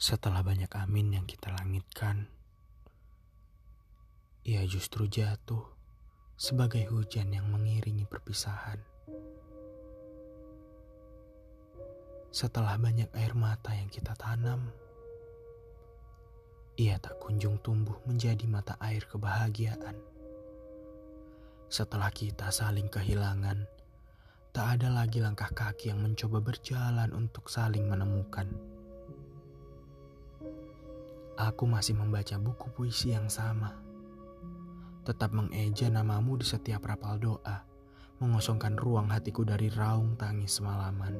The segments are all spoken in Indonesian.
Setelah banyak amin yang kita langitkan, ia justru jatuh sebagai hujan yang mengiringi perpisahan. Setelah banyak air mata yang kita tanam, ia tak kunjung tumbuh menjadi mata air kebahagiaan. Setelah kita saling kehilangan, tak ada lagi langkah kaki yang mencoba berjalan untuk saling menemukan. Aku masih membaca buku puisi yang sama. Tetap mengeja namamu di setiap rapal doa, mengosongkan ruang hatiku dari raung tangis semalaman.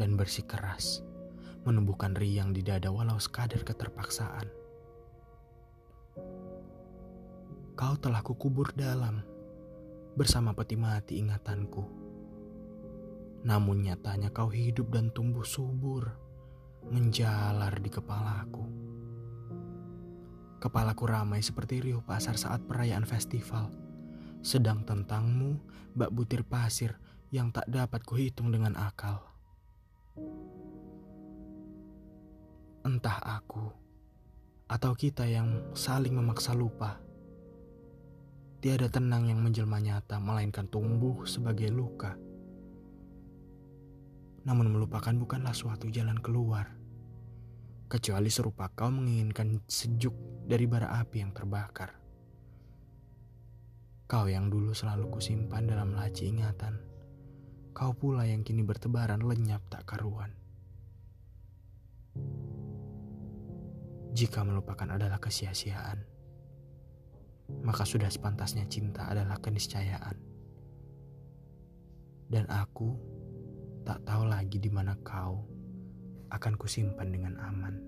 Dan bersikeras, menumbuhkan riang di dada walau sekadar keterpaksaan. Kau telah kukubur dalam, bersama peti mati ingatanku. Namun nyatanya kau hidup dan tumbuh subur menjalar di kepalaku. Kepalaku ramai seperti riuh pasar saat perayaan festival. Sedang tentangmu, bak butir pasir yang tak dapat kuhitung dengan akal. Entah aku atau kita yang saling memaksa lupa. Tiada tenang yang menjelma nyata, melainkan tumbuh sebagai luka. Namun melupakan bukanlah suatu jalan keluar kecuali serupa kau menginginkan sejuk dari bara api yang terbakar. Kau yang dulu selalu kusimpan dalam laci ingatan, kau pula yang kini bertebaran lenyap tak karuan. Jika melupakan adalah kesia-siaan, maka sudah sepantasnya cinta adalah keniscayaan. Dan aku tak tahu lagi di mana kau akan kusimpan dengan aman.